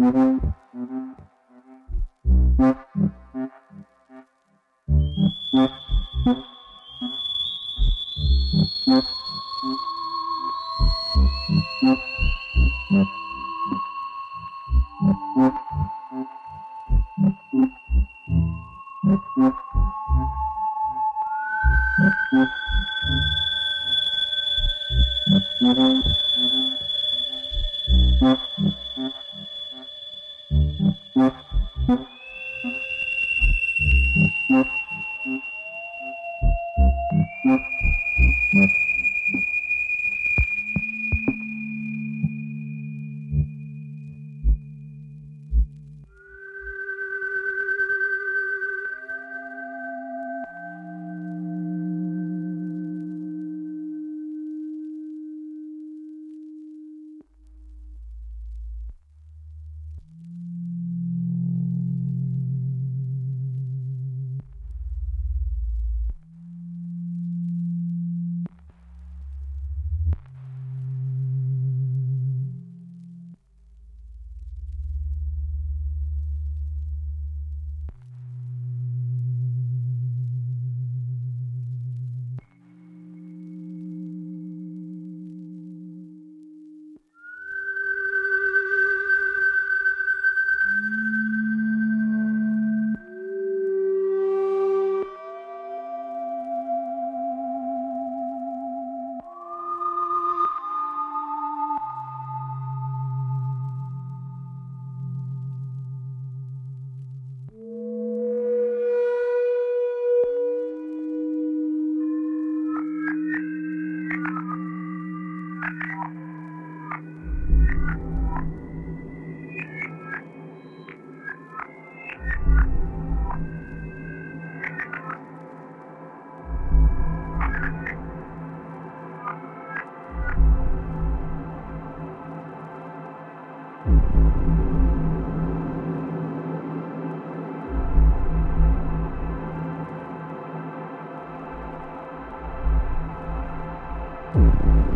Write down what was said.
Mm-hmm. Mm-hmm.